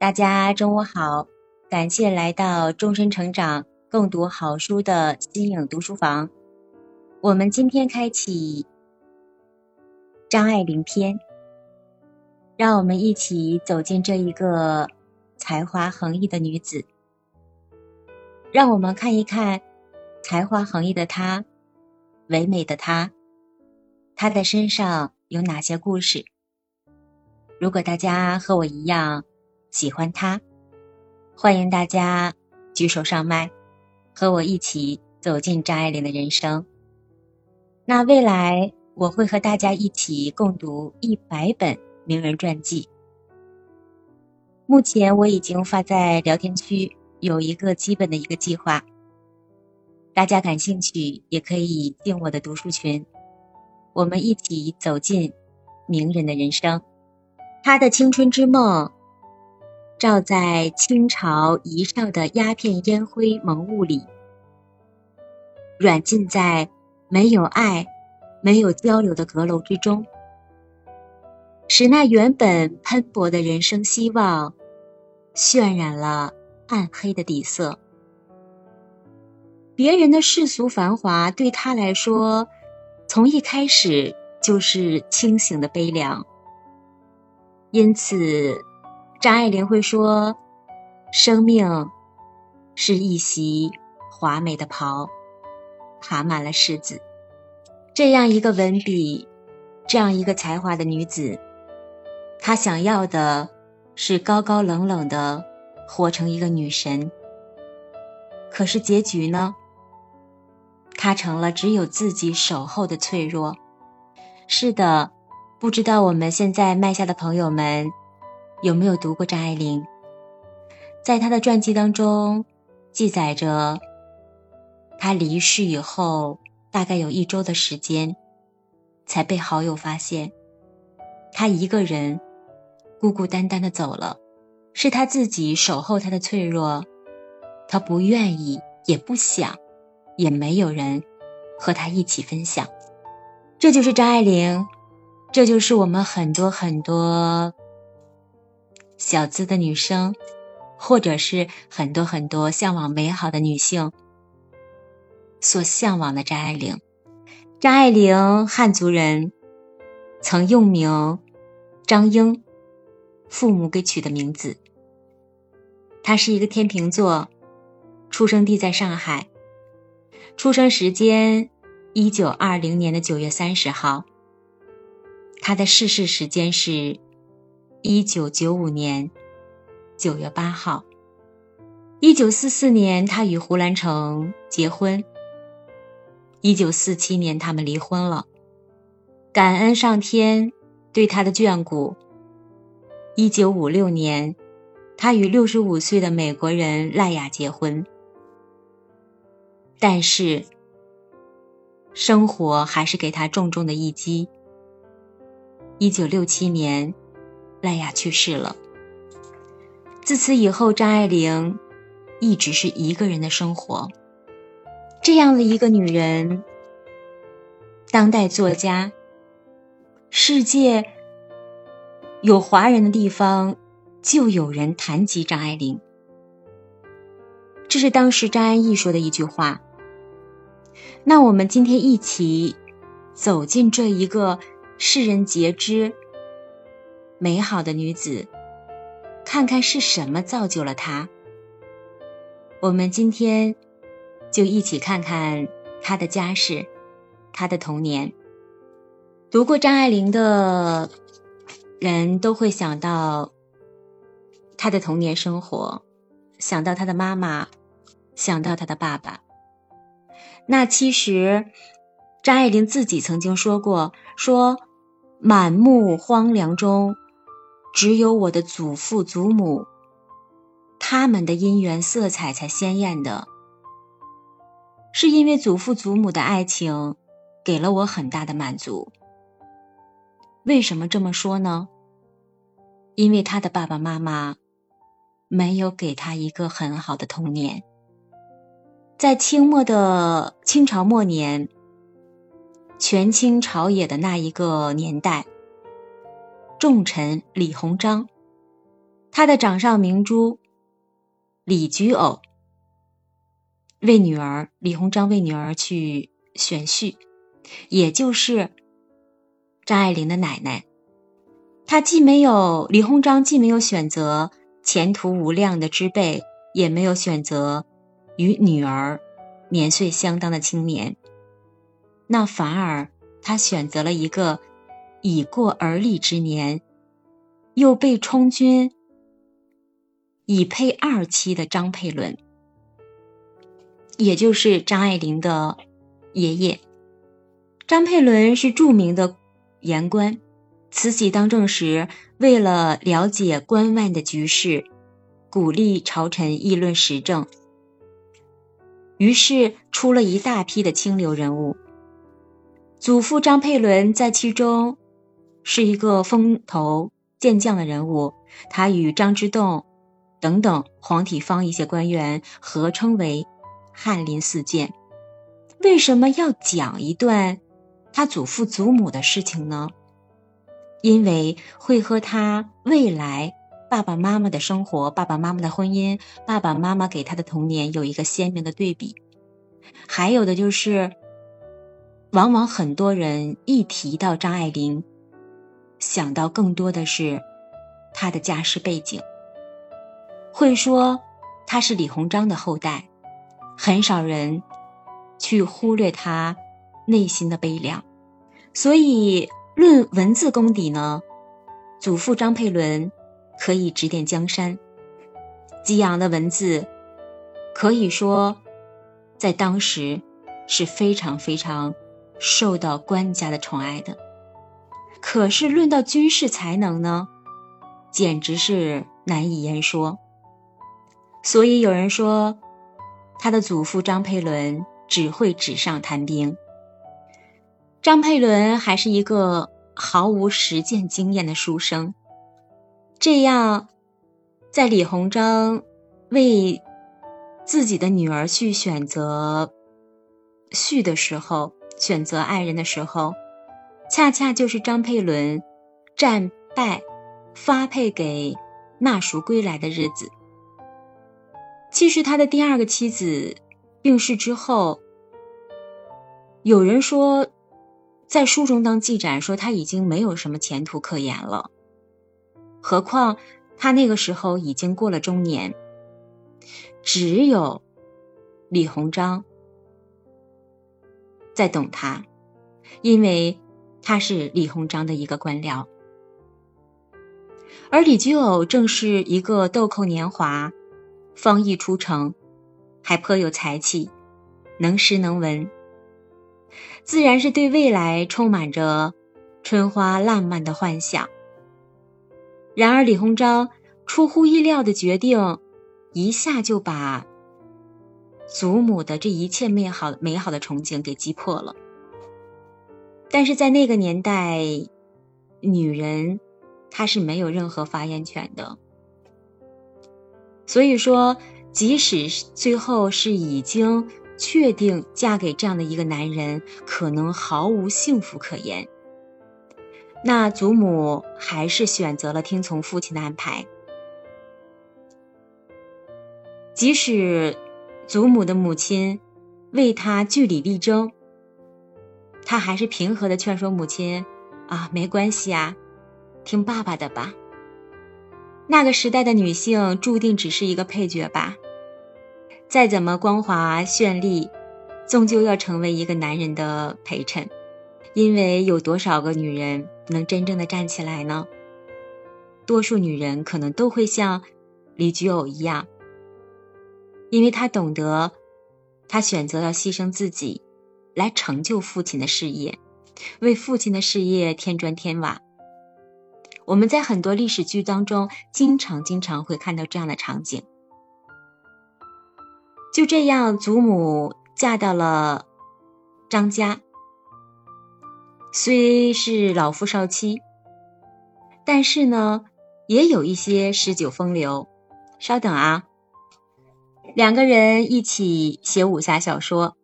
大家中午好，感谢来到终身成长共读好书的新颖读书房。我们今天开启张爱玲篇，让我们一起走进这一个才华横溢的女子。让我们看一看才华横溢的她，唯美的她，她的身上有哪些故事？如果大家和我一样，喜欢他，欢迎大家举手上麦，和我一起走进张爱玲的人生。那未来我会和大家一起共读一百本名人传记。目前我已经发在聊天区，有一个基本的一个计划。大家感兴趣也可以进我的读书群，我们一起走进名人的人生。他的青春之梦。照在清朝遗上的鸦片烟灰蒙雾里，软禁在没有爱、没有交流的阁楼之中，使那原本喷薄的人生希望渲染了暗黑的底色。别人的世俗繁华对他来说，从一开始就是清醒的悲凉，因此。张爱玲会说：“生命是一袭华美的袍，爬满了虱子。”这样一个文笔，这样一个才华的女子，她想要的是高高冷冷的活成一个女神。可是结局呢？她成了只有自己守候的脆弱。是的，不知道我们现在麦下的朋友们。有没有读过张爱玲？在她的传记当中，记载着她离世以后，大概有一周的时间，才被好友发现，她一个人孤孤单单的走了。是她自己守候她的脆弱，她不愿意，也不想，也没有人和她一起分享。这就是张爱玲，这就是我们很多很多。小资的女生，或者是很多很多向往美好的女性所向往的张爱玲。张爱玲，汉族人，曾用名张英，父母给取的名字。她是一个天秤座，出生地在上海，出生时间一九二零年的九月三十号。她的逝世时间是。一九九五年九月八号，一九四四年，他与胡兰成结婚。一九四七年，他们离婚了。感恩上天对他的眷顾。一九五六年，他与六十五岁的美国人赖雅结婚。但是，生活还是给他重重的一击。一九六七年。赖雅去世了。自此以后，张爱玲一直是一个人的生活。这样的一个女人，当代作家，世界有华人的地方，就有人谈及张爱玲。这是当时张安忆说的一句话。那我们今天一起走进这一个世人皆知。美好的女子，看看是什么造就了她。我们今天就一起看看她的家世，她的童年。读过张爱玲的人都会想到她的童年生活，想到她的妈妈，想到她的爸爸。那其实张爱玲自己曾经说过：“说满目荒凉中。”只有我的祖父祖母，他们的姻缘色彩才鲜艳的，是因为祖父祖母的爱情给了我很大的满足。为什么这么说呢？因为他的爸爸妈妈没有给他一个很好的童年。在清末的清朝末年，权倾朝野的那一个年代。重臣李鸿章他的掌上明珠李菊藕为女儿李鸿章为女儿去选婿，也就是张爱玲的奶奶。他既没有李鸿章，既没有选择前途无量的之辈，也没有选择与女儿年岁相当的青年，那反而他选择了一个已过而立之年，又被充军已配二妻的张佩伦，也就是张爱玲的爷爷。张佩伦是著名的言官。慈禧当政时，为了了解关外的局势，鼓励朝臣议论时政，于是出了一大批的清流人物。祖父张佩伦在其中是一个风头健将的人物，他与张之洞等等黄体芳一些官员合称为“翰林四剑”。为什么要讲一段他祖父祖母的事情呢？因为会和他未来爸爸妈妈的生活、爸爸妈妈的婚姻、爸爸妈妈给他的童年有一个鲜明的对比。还有的就是，往往很多人一提到张爱玲，想到更多的是他的家世背景，会说他是李鸿章的后代，很少人去忽略他内心的悲凉，所以。论文字功底呢，祖父张佩伦可以指点江山，激昂的文字可以说在当时是非常非常受到官家的宠爱的。可是论到军事才能呢，简直是难以言说。所以有人说，他的祖父张佩伦只会纸上谈兵。张佩伦还是一个毫无实践经验的书生，这样，在李鸿章为自己的女儿去选择婿的时候，选择爱人的时候，恰恰就是张佩伦战败发配给纳赎归来的日子。其实他的第二个妻子病逝之后，有人说。在书中当记载说他已经没有什么前途可言了，何况他那个时候已经过了中年，只有李鸿章在懂他，因为他是李鸿章的一个官僚，而李居偶正是一个豆蔻年华，方逸出城，还颇有才气，能诗能文。自然是对未来充满着春花烂漫的幻想。然而，李鸿章出乎意料的决定，一下就把祖母的这一切美好美好的憧憬给击破了。但是在那个年代，女人她是没有任何发言权的。所以说，即使最后是已经。确定嫁给这样的一个男人，可能毫无幸福可言。那祖母还是选择了听从父亲的安排，即使祖母的母亲为他据理力争，他还是平和的劝说母亲：“啊，没关系啊，听爸爸的吧。那个时代的女性注定只是一个配角吧。”再怎么光滑绚丽，终究要成为一个男人的陪衬，因为有多少个女人能真正的站起来呢？多数女人可能都会像李菊藕一样，因为她懂得，她选择要牺牲自己，来成就父亲的事业，为父亲的事业添砖添瓦。我们在很多历史剧当中，经常经常会看到这样的场景。就这样，祖母嫁到了张家，虽是老夫少妻，但是呢，也有一些诗酒风流。稍等啊，两个人一起写武侠小说，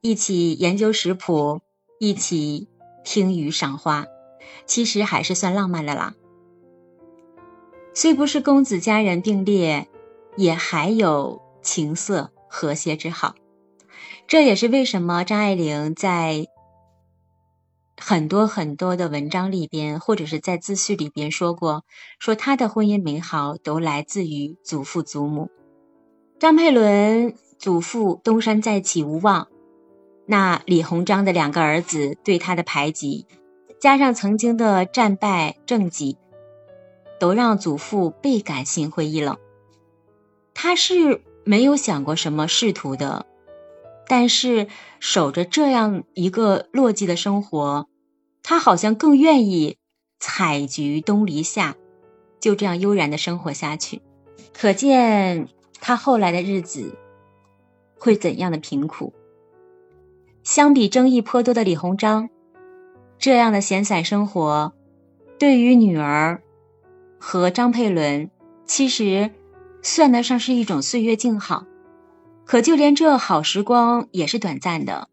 一起研究食谱，一起听雨赏花，其实还是算浪漫的啦。虽不是公子佳人并列，也还有情色和谐之好。这也是为什么张爱玲在很多很多的文章里边，或者是在自序里边说过，说她的婚姻美好都来自于祖父祖母。张佩伦祖父东山再起无望，那李鸿章的两个儿子对他的排挤，加上曾经的战败政绩。都让祖父倍感心灰意冷。他是没有想过什么仕途的，但是守着这样一个落寂的生活，他好像更愿意采菊东篱下，就这样悠然的生活下去。可见他后来的日子会怎样的贫苦。相比争议颇多的李鸿章，这样的闲散生活，对于女儿。和张佩伦其实算得上是一种岁月静好，可就连这好时光也是短暂的。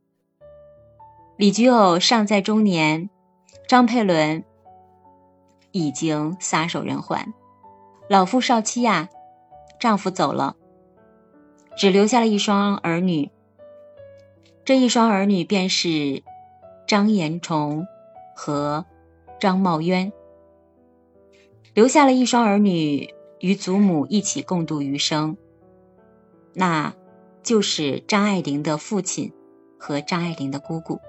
李菊偶尚在中年，张佩伦已经撒手人寰，老夫少妻呀，丈夫走了，只留下了一双儿女。这一双儿女便是张延崇和张茂渊。留下了一双儿女与祖母一起共度余生，那就是张爱玲的父亲和张爱玲的姑姑。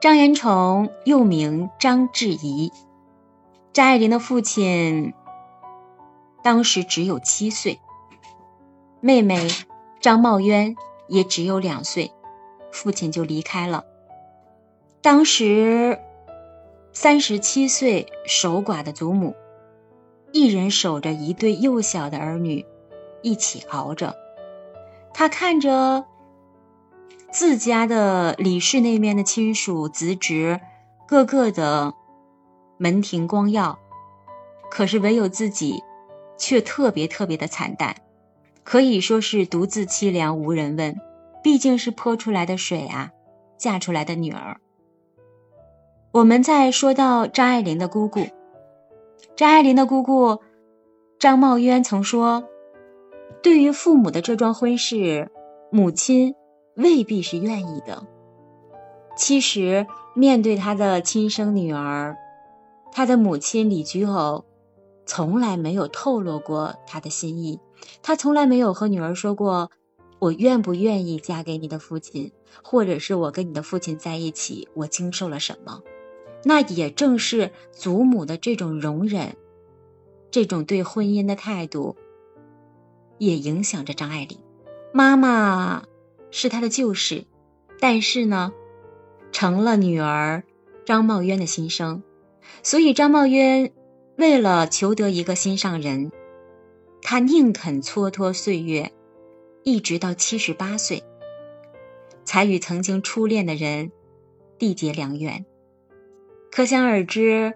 张延崇又名张志怡，张爱玲的父亲当时只有七岁，妹妹张茂渊也只有两岁，父亲就离开了。当时。三十七岁守寡的祖母，一人守着一对幼小的儿女，一起熬着。他看着自家的李氏那边的亲属侄侄，个个的门庭光耀，可是唯有自己却特别特别的惨淡，可以说是独自凄凉无人问。毕竟是泼出来的水啊，嫁出来的女儿。我们再说到张爱玲的姑姑，张爱玲的姑姑张茂渊曾说：“对于父母的这桩婚事，母亲未必是愿意的。其实，面对他的亲生女儿，他的母亲李菊藕从来没有透露过他的心意。他从来没有和女儿说过：‘我愿不愿意嫁给你的父亲，或者是我跟你的父亲在一起，我经受了什么。’”那也正是祖母的这种容忍，这种对婚姻的态度，也影响着张爱玲。妈妈是她的旧识，但是呢，成了女儿张茂渊的心声。所以张茂渊为了求得一个心上人，他宁肯蹉跎岁月，一直到七十八岁，才与曾经初恋的人缔结良缘。可想而知，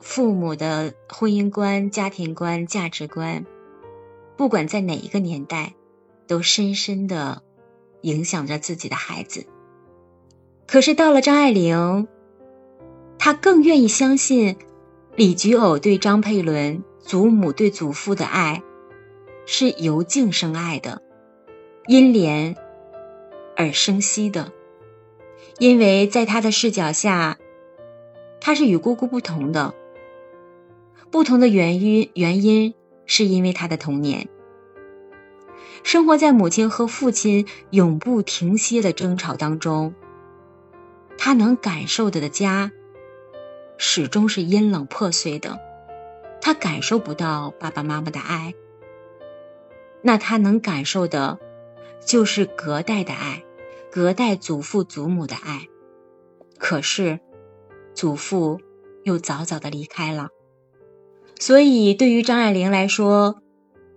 父母的婚姻观、家庭观、价值观，不管在哪一个年代，都深深的影响着自己的孩子。可是到了张爱玲，她更愿意相信李菊藕对张佩伦、祖母对祖父的爱是由敬生爱的，因怜而生惜的，因为在他的视角下。他是与姑姑不同的，不同的原因原因是因为他的童年，生活在母亲和父亲永不停歇的争吵当中，他能感受的的家始终是阴冷破碎的，他感受不到爸爸妈妈的爱，那他能感受的，就是隔代的爱，隔代祖父祖母的爱，可是。祖父又早早的离开了，所以对于张爱玲来说，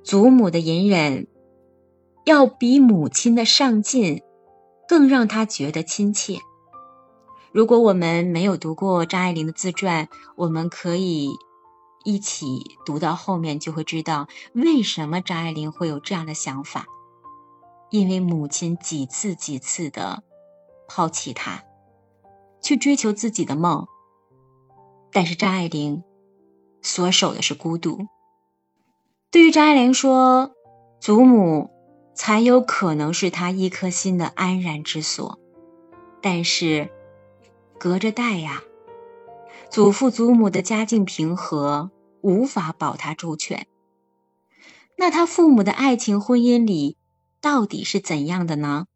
祖母的隐忍要比母亲的上进更让她觉得亲切。如果我们没有读过张爱玲的自传，我们可以一起读到后面，就会知道为什么张爱玲会有这样的想法，因为母亲几次几次的抛弃她。去追求自己的梦，但是张爱玲所守的是孤独。对于张爱玲说，祖母才有可能是她一颗心的安然之所。但是，隔着代呀，祖父祖母的家境平和，无法保他周全。那他父母的爱情婚姻里，到底是怎样的呢？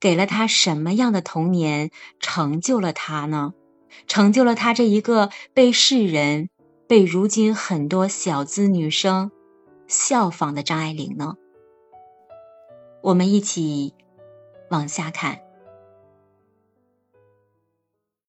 给了他什么样的童年，成就了他呢？成就了他这一个被世人、被如今很多小资女生效仿的张爱玲呢？我们一起往下看。